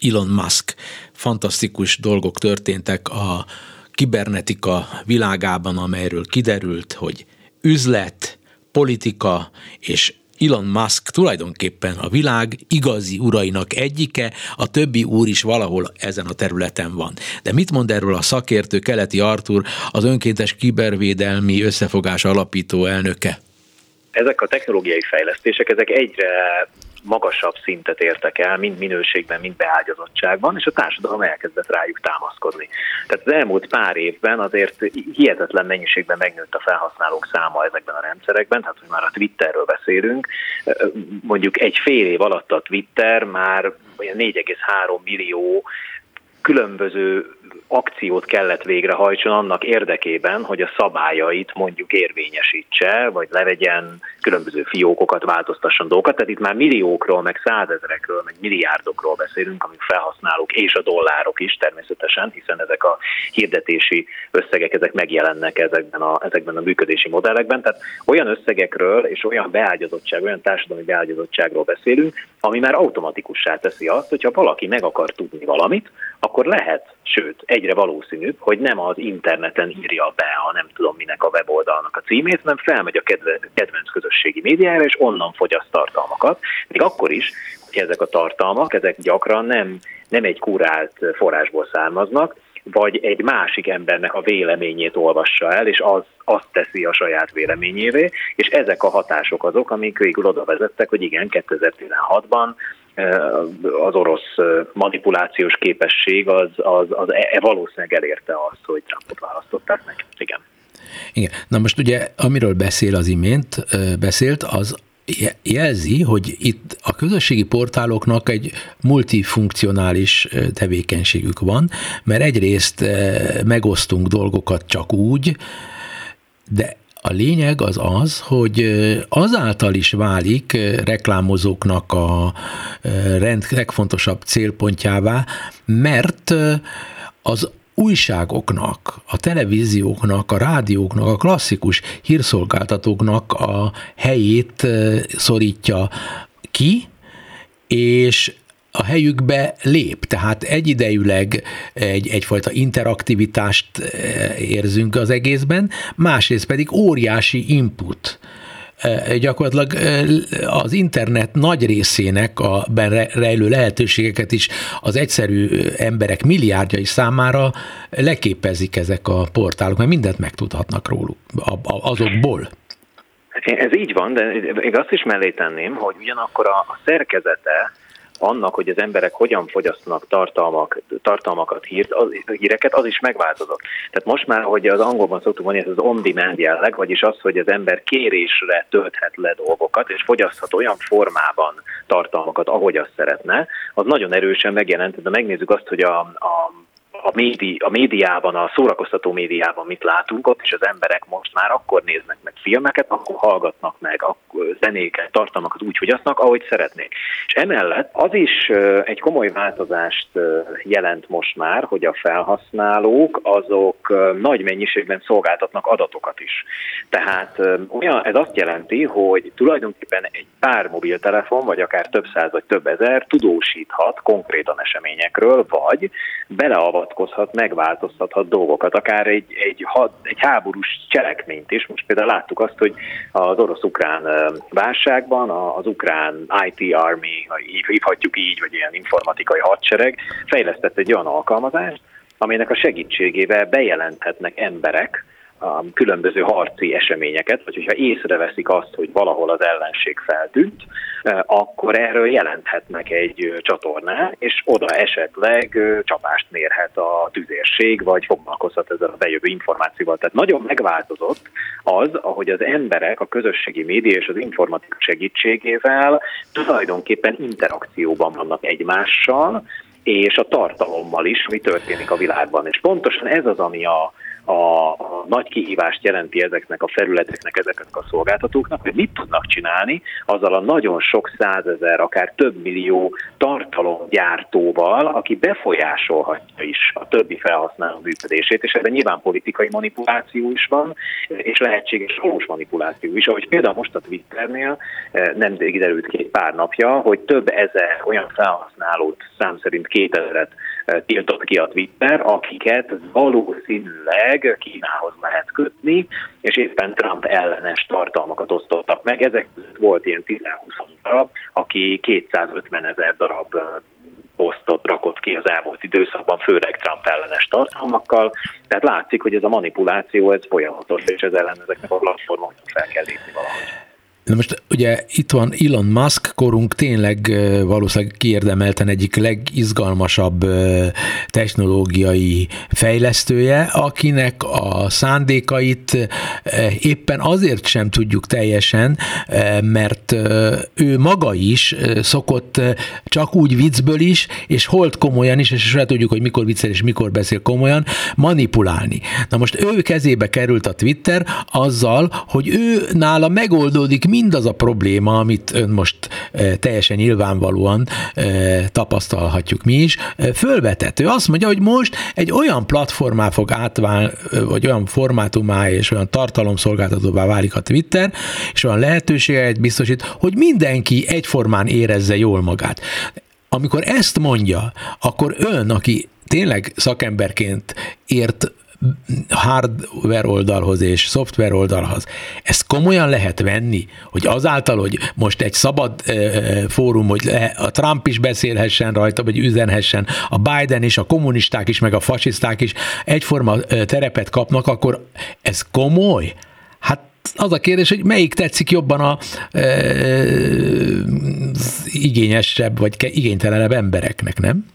Elon Musk, fantasztikus dolgok történtek a kibernetika világában, amelyről kiderült, hogy üzlet, politika és Elon Musk tulajdonképpen a világ igazi urainak egyike, a többi úr is valahol ezen a területen van. De mit mond erről a szakértő Keleti Artur, az önkéntes kibervédelmi összefogás alapító elnöke? Ezek a technológiai fejlesztések, ezek egyre magasabb szintet értek el, mind minőségben, mind beágyazottságban, és a társadalom elkezdett rájuk támaszkodni. Tehát az elmúlt pár évben azért hihetetlen mennyiségben megnőtt a felhasználók száma ezekben a rendszerekben, tehát hogy már a Twitterről beszélünk, mondjuk egy fél év alatt a Twitter már olyan 4,3 millió különböző akciót kellett végrehajtson annak érdekében, hogy a szabályait mondjuk érvényesítse, vagy levegyen különböző fiókokat, változtasson dolgokat. Tehát itt már milliókról, meg százezrekről, meg milliárdokról beszélünk, amik felhasználók, és a dollárok is természetesen, hiszen ezek a hirdetési összegek, ezek megjelennek ezekben a, ezekben a működési modellekben. Tehát olyan összegekről és olyan beágyazottság, olyan társadalmi beágyazottságról beszélünk, ami már automatikussá teszi azt, hogyha valaki meg akar tudni valamit, akkor lehet, sőt, egyre valószínűbb, hogy nem az interneten írja be a nem tudom minek a weboldalnak a címét, hanem felmegy a kedvenc közösségi médiára, és onnan fogyaszt tartalmakat. Még akkor is, hogy ezek a tartalmak, ezek gyakran nem, nem egy kurált forrásból származnak, vagy egy másik embernek a véleményét olvassa el, és az, azt teszi a saját véleményévé, és ezek a hatások azok, amik végül oda vezettek, hogy igen, 2016-ban az orosz manipulációs képesség az, az, az e, valószínűleg elérte azt, hogy Trumpot választották meg. Igen. Igen. Na most ugye, amiről beszél az imént, beszélt, az jelzi, hogy itt a közösségi portáloknak egy multifunkcionális tevékenységük van, mert egyrészt megosztunk dolgokat csak úgy, de a lényeg az az, hogy azáltal is válik reklámozóknak a rend legfontosabb célpontjává, mert az újságoknak, a televízióknak, a rádióknak, a klasszikus hírszolgáltatóknak a helyét szorítja ki, és a helyükbe lép, tehát egyidejűleg egy, egyfajta interaktivitást érzünk az egészben, másrészt pedig óriási input gyakorlatilag az internet nagy részének a rejlő lehetőségeket is az egyszerű emberek milliárdjai számára leképezik ezek a portálok, mert mindent megtudhatnak róluk, azokból. Ez így van, de még azt is mellé tenném, hogy ugyanakkor a szerkezete annak, hogy az emberek hogyan fogyasztanak tartalmak, tartalmakat, hírt, az, híreket, az is megváltozott. Tehát most már, hogy az angolban szoktuk mondani, ez az on-demand jelleg, vagyis az, hogy az ember kérésre tölthet le dolgokat, és fogyaszthat olyan formában tartalmakat, ahogy azt szeretne, az nagyon erősen megjelent. De megnézzük azt, hogy a, a a, médi, a médiában, a szórakoztató médiában mit látunk, ott és az emberek most már akkor néznek meg filmeket, akkor hallgatnak meg akkor zenéket, tartalmakat úgy fogyasztnak, ahogy szeretnék. És emellett az is egy komoly változást jelent most már, hogy a felhasználók azok nagy mennyiségben szolgáltatnak adatokat is. Tehát olyan, ez azt jelenti, hogy tulajdonképpen egy pár mobiltelefon, vagy akár több száz vagy több ezer tudósíthat konkrétan eseményekről, vagy beleavat beavatkozhat, megváltoztathat dolgokat, akár egy, egy, had, egy háborús cselekményt is. Most például láttuk azt, hogy az orosz-ukrán válságban az ukrán IT Army, hívhatjuk így, vagy ilyen informatikai hadsereg fejlesztett egy olyan alkalmazást, aminek a segítségével bejelenthetnek emberek, a különböző harci eseményeket, vagy hogyha észreveszik azt, hogy valahol az ellenség feltűnt, akkor erről jelenthetnek egy csatornán, és oda esetleg csapást mérhet a tüzérség, vagy foglalkozhat ezzel a bejövő információval. Tehát nagyon megváltozott az, ahogy az emberek a közösségi média és az informatika segítségével tulajdonképpen interakcióban vannak egymással, és a tartalommal is, mi történik a világban. És pontosan ez az, ami a, a, a nagy kihívást jelenti ezeknek a felületeknek, ezeknek a szolgáltatóknak, hogy mit tudnak csinálni azzal a nagyon sok százezer, akár több millió tartalomgyártóval, aki befolyásolhatja is a többi felhasználó működését, és ebben nyilván politikai manipuláció is van, és lehetséges valós manipuláció is, ahogy például most a Twitternél eh, nem derült két pár napja, hogy több ezer olyan felhasználót szám szerint 2000-et tiltott ki a Twitter, akiket valószínűleg Kínához lehet kötni, és éppen Trump ellenes tartalmakat osztottak meg. Ezek volt ilyen 10-20 darab, aki 250 ezer darab posztot rakott ki az elmúlt időszakban, főleg Trump ellenes tartalmakkal. Tehát látszik, hogy ez a manipuláció ez folyamatos, és ez ellen ezeknek a platformoknak fel kell lépni valahogy. Na most ugye itt van Elon Musk, korunk tényleg valószínűleg kiérdemelten egyik legizgalmasabb technológiai fejlesztője, akinek a szándékait éppen azért sem tudjuk teljesen, mert ő maga is szokott csak úgy viccből is, és holt komolyan is, és sosem tudjuk, hogy mikor viccel és mikor beszél komolyan, manipulálni. Na most ő kezébe került a Twitter azzal, hogy ő nála megoldódik mindaz a probléma, amit ön most e, teljesen nyilvánvalóan e, tapasztalhatjuk mi is, e, fölvetett. Ő azt mondja, hogy most egy olyan platformá fog átválni, vagy olyan formátumá és olyan tartalomszolgáltatóvá válik a Twitter, és olyan lehetőséget biztosít, hogy mindenki egyformán érezze jól magát. Amikor ezt mondja, akkor ön, aki tényleg szakemberként ért hardware oldalhoz és szoftver oldalhoz. Ezt komolyan lehet venni, hogy azáltal, hogy most egy szabad fórum, hogy a Trump is beszélhessen rajta, vagy üzenhessen, a Biden is, a kommunisták is, meg a fasiszták is egyforma terepet kapnak, akkor ez komoly? Hát az a kérdés, hogy melyik tetszik jobban a e, igényesebb, vagy igénytelenebb embereknek, nem?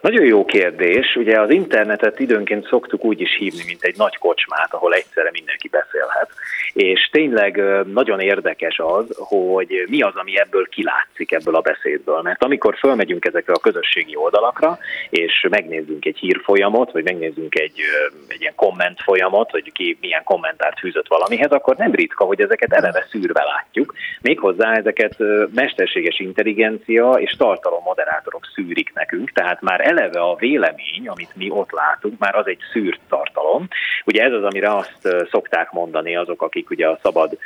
Nagyon jó kérdés. Ugye az internetet időnként szoktuk úgy is hívni, mint egy nagy kocsmát, ahol egyszerre mindenki beszélhet. És tényleg nagyon érdekes az, hogy mi az, ami ebből kilátszik ebből a beszédből. Mert amikor fölmegyünk ezekre a közösségi oldalakra, és megnézzünk egy hírfolyamot, vagy megnézzünk egy, egy ilyen komment folyamot, hogy ki milyen kommentárt fűzött valamihez, akkor nem ritka, hogy ezeket eleve szűrve látjuk. Méghozzá ezeket mesterséges intelligencia és tartalommoderátorok szűrik nekünk, tehát már eleve a vélemény, amit mi ott látunk, már az egy szűrt tartalom. Ugye ez az, amire azt szokták mondani azok, akik ugye a szabad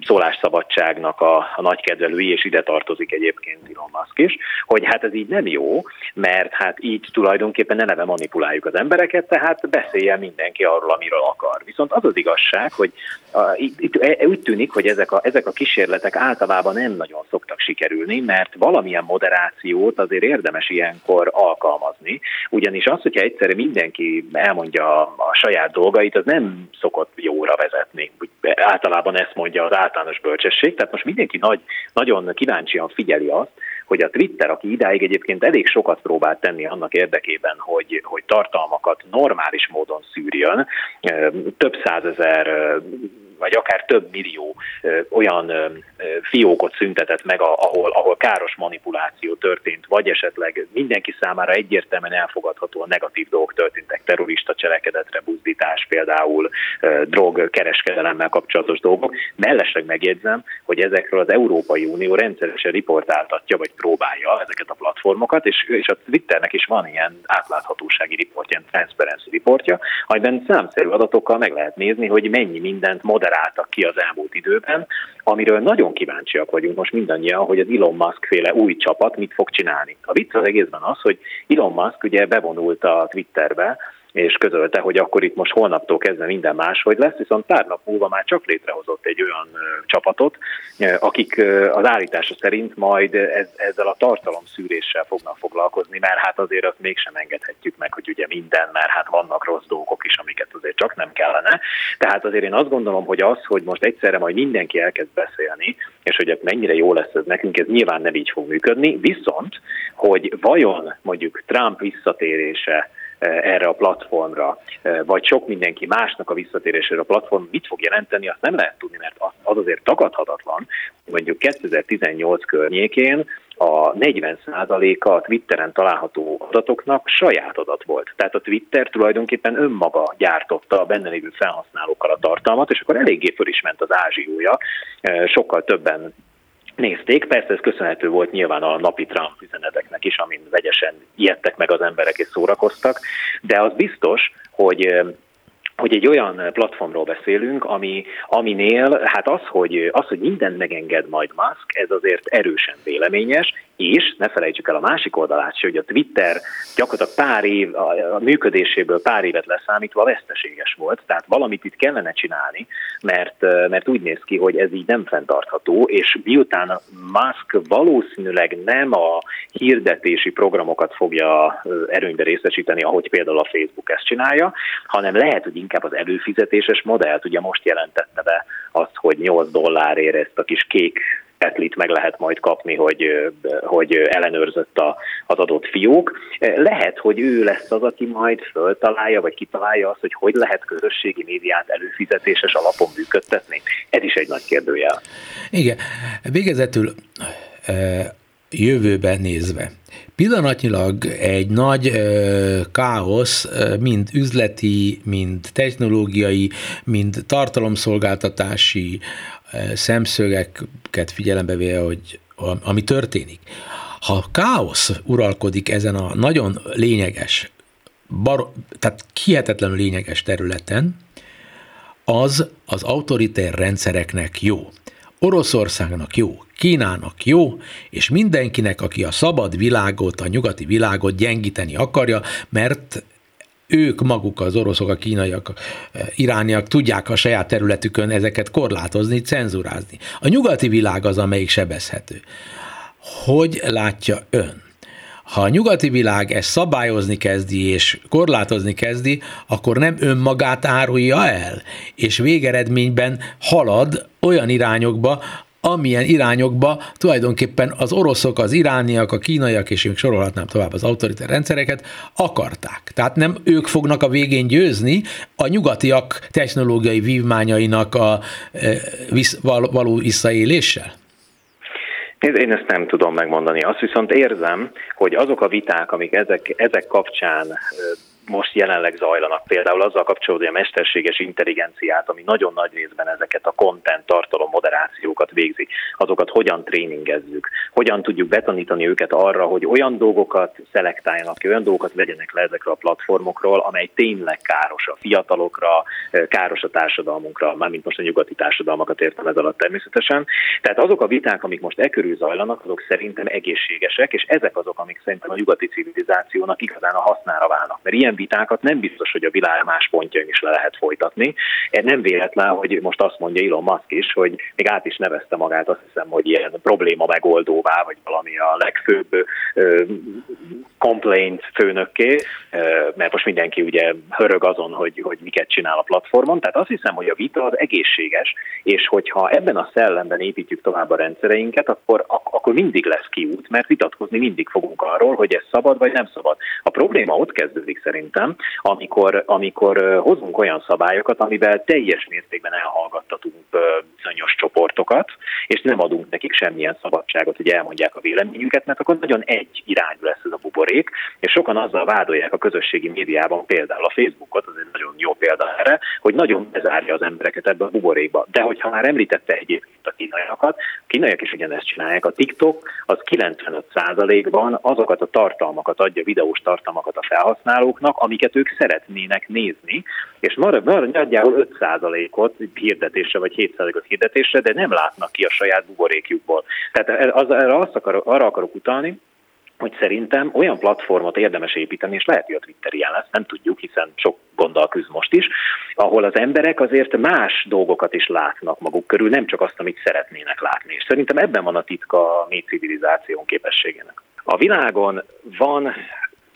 szólásszabadságnak a, a nagy kedvelői, és ide tartozik egyébként Elon Musk is, hogy hát ez így nem jó, mert hát így tulajdonképpen eleve manipuláljuk az embereket, tehát beszéljen mindenki arról, amiről akar. Viszont az az igazság, hogy a, itt, itt e, úgy tűnik, hogy ezek a, ezek a kísérletek általában nem nagyon szoktak sikerülni, mert valamilyen moderációt azért érdemes ilyenkor alkalmazni. Ugyanis az, hogyha egyszerre mindenki elmondja a saját dolgait, az nem szokott jóra vezetni. Általában ezt mondja az általános bölcsesség, tehát most mindenki nagy, nagyon kíváncsian figyeli azt, hogy a Twitter, aki idáig egyébként elég sokat próbált tenni annak érdekében, hogy, hogy tartalmakat normális módon szűrjön, több százezer vagy akár több millió olyan fiókot szüntetett meg, ahol, ahol káros manipuláció történt, vagy esetleg mindenki számára egyértelműen a negatív dolgok történtek, terrorista cselekedetre buzdítás, például drog kereskedelemmel kapcsolatos dolgok. Mellesleg megjegyzem, hogy ezekről az Európai Unió rendszeresen riportáltatja, vagy próbálja ezeket a platformokat, és, és a Twitternek is van ilyen átláthatósági riportja, ilyen transparency riportja, amiben számszerű adatokkal meg lehet nézni, hogy mennyi mindent moderáltak ki az elmúlt időben, amiről nagyon kíváncsiak vagyunk most mindannyian, hogy az Elon Musk féle új csapat mit fog csinálni. A vicc az egészben az, hogy Elon Musk ugye bevonult a Twitterbe, és közölte, hogy akkor itt most holnaptól kezdve minden máshogy lesz, viszont pár nap múlva már csak létrehozott egy olyan csapatot, akik az állítása szerint majd ez, ezzel a tartalomszűréssel fognak foglalkozni, mert hát azért azt mégsem engedhetjük meg, hogy ugye minden, mert hát vannak rossz dolgok is, amiket azért csak nem kellene. Tehát azért én azt gondolom, hogy az, hogy most egyszerre majd mindenki elkezd beszélni, és hogy mennyire jó lesz ez nekünk, ez nyilván nem így fog működni, viszont, hogy vajon mondjuk Trump visszatérése erre a platformra, eh, vagy sok mindenki másnak a visszatérésére a platform mit fog jelenteni, azt nem lehet tudni, mert az azért tagadhatatlan, mondjuk 2018 környékén a 40%-a a Twitteren található adatoknak saját adat volt. Tehát a Twitter tulajdonképpen önmaga gyártotta a benne lévő felhasználókkal a tartalmat, és akkor eléggé föl is ment az ázsiója. Eh, sokkal többen nézték. Persze ez köszönhető volt nyilván a napi Trump üzeneteknek is, amin vegyesen ijedtek meg az emberek és szórakoztak, de az biztos, hogy hogy egy olyan platformról beszélünk, ami, aminél hát az, hogy, az, hogy mindent megenged majd Musk, ez azért erősen véleményes, és ne felejtsük el a másik oldalát hogy a Twitter gyakorlatilag pár év, a működéséből pár évet leszámítva veszteséges volt, tehát valamit itt kellene csinálni, mert, mert úgy néz ki, hogy ez így nem fenntartható, és miután Musk valószínűleg nem a hirdetési programokat fogja erőnybe részesíteni, ahogy például a Facebook ezt csinálja, hanem lehet, hogy inkább az előfizetéses modellt. Ugye most jelentette be azt, hogy 8 dollárért ezt a kis kék etlit meg lehet majd kapni, hogy, hogy ellenőrzött a, az adott fiók. Lehet, hogy ő lesz az, aki majd föltalálja, vagy kitalálja azt, hogy hogy lehet közösségi médiát előfizetéses alapon működtetni. Ez is egy nagy kérdőjel. Igen. Végezetül jövőben nézve. Pillanatnyilag egy nagy ö, káosz, mind üzleti, mind technológiai, mind tartalomszolgáltatási szemszögeket figyelembe véve, hogy ami történik. Ha káosz uralkodik ezen a nagyon lényeges, bar, tehát kihetetlenül lényeges területen, az az autoriter rendszereknek jó. Oroszországnak jó, Kínának jó, és mindenkinek, aki a szabad világot, a nyugati világot gyengíteni akarja, mert ők maguk, az oroszok, a kínaiak, irániak tudják a saját területükön ezeket korlátozni, cenzurázni. A nyugati világ az, amelyik sebezhető. Hogy látja ön? Ha a nyugati világ ezt szabályozni kezdi és korlátozni kezdi, akkor nem önmagát árulja el, és végeredményben halad olyan irányokba, amilyen irányokba tulajdonképpen az oroszok, az irániak, a kínaiak, és még sorolhatnám tovább az autoritár rendszereket, akarták. Tehát nem ők fognak a végén győzni, a nyugatiak technológiai vívmányainak a e, való visszaéléssel? Én ezt nem tudom megmondani. Azt viszont érzem, hogy azok a viták, amik ezek, ezek kapcsán most jelenleg zajlanak, például azzal hogy a mesterséges intelligenciát, ami nagyon nagy részben ezeket a content tartalom moderációkat végzi, azokat hogyan tréningezzük, hogyan tudjuk betanítani őket arra, hogy olyan dolgokat szelektáljanak ki, olyan dolgokat vegyenek le ezekre a platformokról, amely tényleg káros a fiatalokra, káros a társadalmunkra, mármint most a nyugati társadalmakat értem ez alatt természetesen. Tehát azok a viták, amik most e körül zajlanak, azok szerintem egészségesek, és ezek azok, amik szerintem a nyugati civilizációnak igazán a hasznára válnak. Mert ilyen vitákat nem biztos, hogy a világ más pontjain is le lehet folytatni. Ez nem véletlen, hogy most azt mondja Elon Musk is, hogy még át is nevezte magát, azt hiszem, hogy ilyen probléma megoldóvá, vagy valami a legfőbb complaint főnökké, mert most mindenki ugye hörög azon, hogy, hogy miket csinál a platformon. Tehát azt hiszem, hogy a vita az egészséges, és hogyha ebben a szellemben építjük tovább a rendszereinket, akkor, akkor mindig lesz kiút, mert vitatkozni mindig fogunk arról, hogy ez szabad vagy nem szabad. A probléma ott kezdődik szerint szerintem, amikor, amikor hozunk olyan szabályokat, amivel teljes mértékben elhallgattatunk bizonyos csoportokat, és nem adunk nekik semmilyen szabadságot, hogy elmondják a véleményüket, mert akkor nagyon egy irányú lesz ez a buborék, és sokan azzal vádolják a közösségi médiában, például a Facebookot, az egy nagyon jó példa erre, hogy nagyon bezárja az embereket ebbe a buborékba. De hogyha már említette egyébként a kínaiakat, a kínaiak is ugyanezt csinálják, a TikTok az 95%-ban azokat a tartalmakat adja, videós tartalmakat a felhasználóknak, amiket ők szeretnének nézni, és mar, mar, nagyjából 5%-ot hirdetésre, vagy 7%-ot hirdetésre, de nem látnak ki a saját buborékjukból. Tehát az, arra, azt akar, arra akarok utalni, hogy szerintem olyan platformot érdemes építeni, és lehet, hogy a Twitter ilyen lesz, nem tudjuk, hiszen sok gonddal küzd most is, ahol az emberek azért más dolgokat is látnak maguk körül, nem csak azt, amit szeretnének látni. És szerintem ebben van a titka a mi civilizáción képességének. A világon van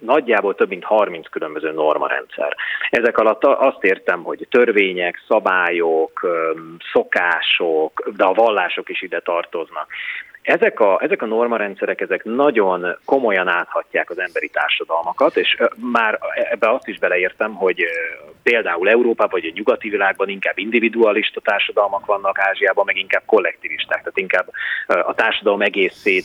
nagyjából több mint 30 különböző normarendszer. Ezek alatt azt értem, hogy törvények, szabályok, szokások, de a vallások is ide tartoznak. Ezek a, ezek a normarendszerek, ezek nagyon komolyan áthatják az emberi társadalmakat, és már ebbe azt is beleértem, hogy például Európában vagy a nyugati világban inkább individualista társadalmak vannak, Ázsiában meg inkább kollektivisták, tehát inkább a társadalom egészét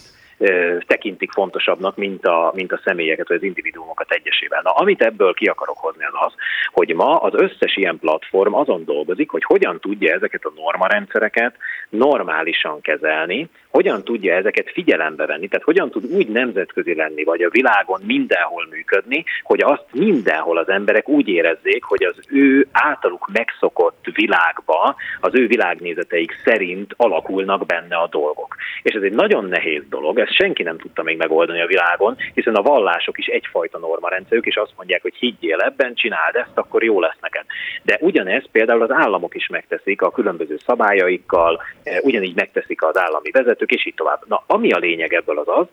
tekintik fontosabbnak, mint a, mint a személyeket, vagy az individuumokat egyesével. Na, amit ebből ki akarok hozni az az, hogy ma az összes ilyen platform azon dolgozik, hogy hogyan tudja ezeket a normarendszereket normálisan kezelni, hogyan tudja ezeket figyelembe venni, tehát hogyan tud úgy nemzetközi lenni, vagy a világon mindenhol működni, hogy azt mindenhol az emberek úgy érezzék, hogy az ő általuk megszokott világba, az ő világnézeteik szerint alakulnak benne a dolgok. És ez egy nagyon nehéz dolog, ezt senki nem tudta még megoldani a világon, hiszen a vallások is egyfajta normarendszerük, és azt mondják, hogy higgyél ebben, csináld ezt, akkor jó lesz neked. De ugyanezt például az államok is megteszik a különböző szabályaikkal, eh, ugyanígy megteszik az állami vezetők, és így tovább. Na, ami a lényeg ebből az az,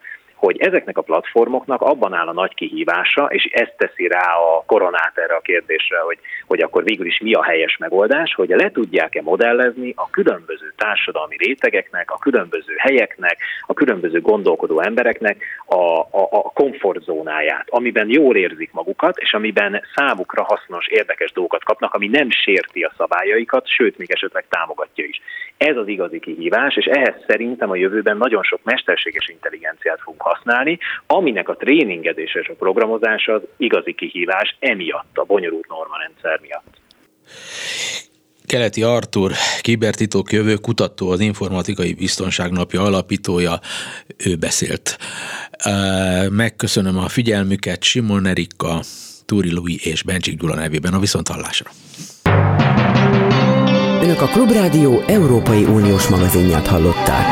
hogy ezeknek a platformoknak abban áll a nagy kihívása, és ezt teszi rá a koronát erre a kérdésre, hogy, hogy akkor végül is mi a helyes megoldás, hogy le tudják-e modellezni a különböző társadalmi rétegeknek, a különböző helyeknek, a különböző gondolkodó embereknek a, a, a komfortzónáját, amiben jól érzik magukat, és amiben számukra hasznos, érdekes dolgokat kapnak, ami nem sérti a szabályaikat, sőt, még esetleg támogatja is. Ez az igazi kihívás, és ehhez szerintem a jövőben nagyon sok mesterséges intelligenciát fogunk használni, aminek a tréningedése és a programozása az igazi kihívás emiatt, a bonyolult normarendszer miatt. Keleti Artur, kibertitok jövő kutató, az Informatikai Biztonság Napja alapítója, ő beszélt. Megköszönöm a figyelmüket Simon Erika, Túri Louis és Bencsik Gyula nevében a Viszonthallásra. Önök a Klubrádió Európai Uniós magazinját hallották.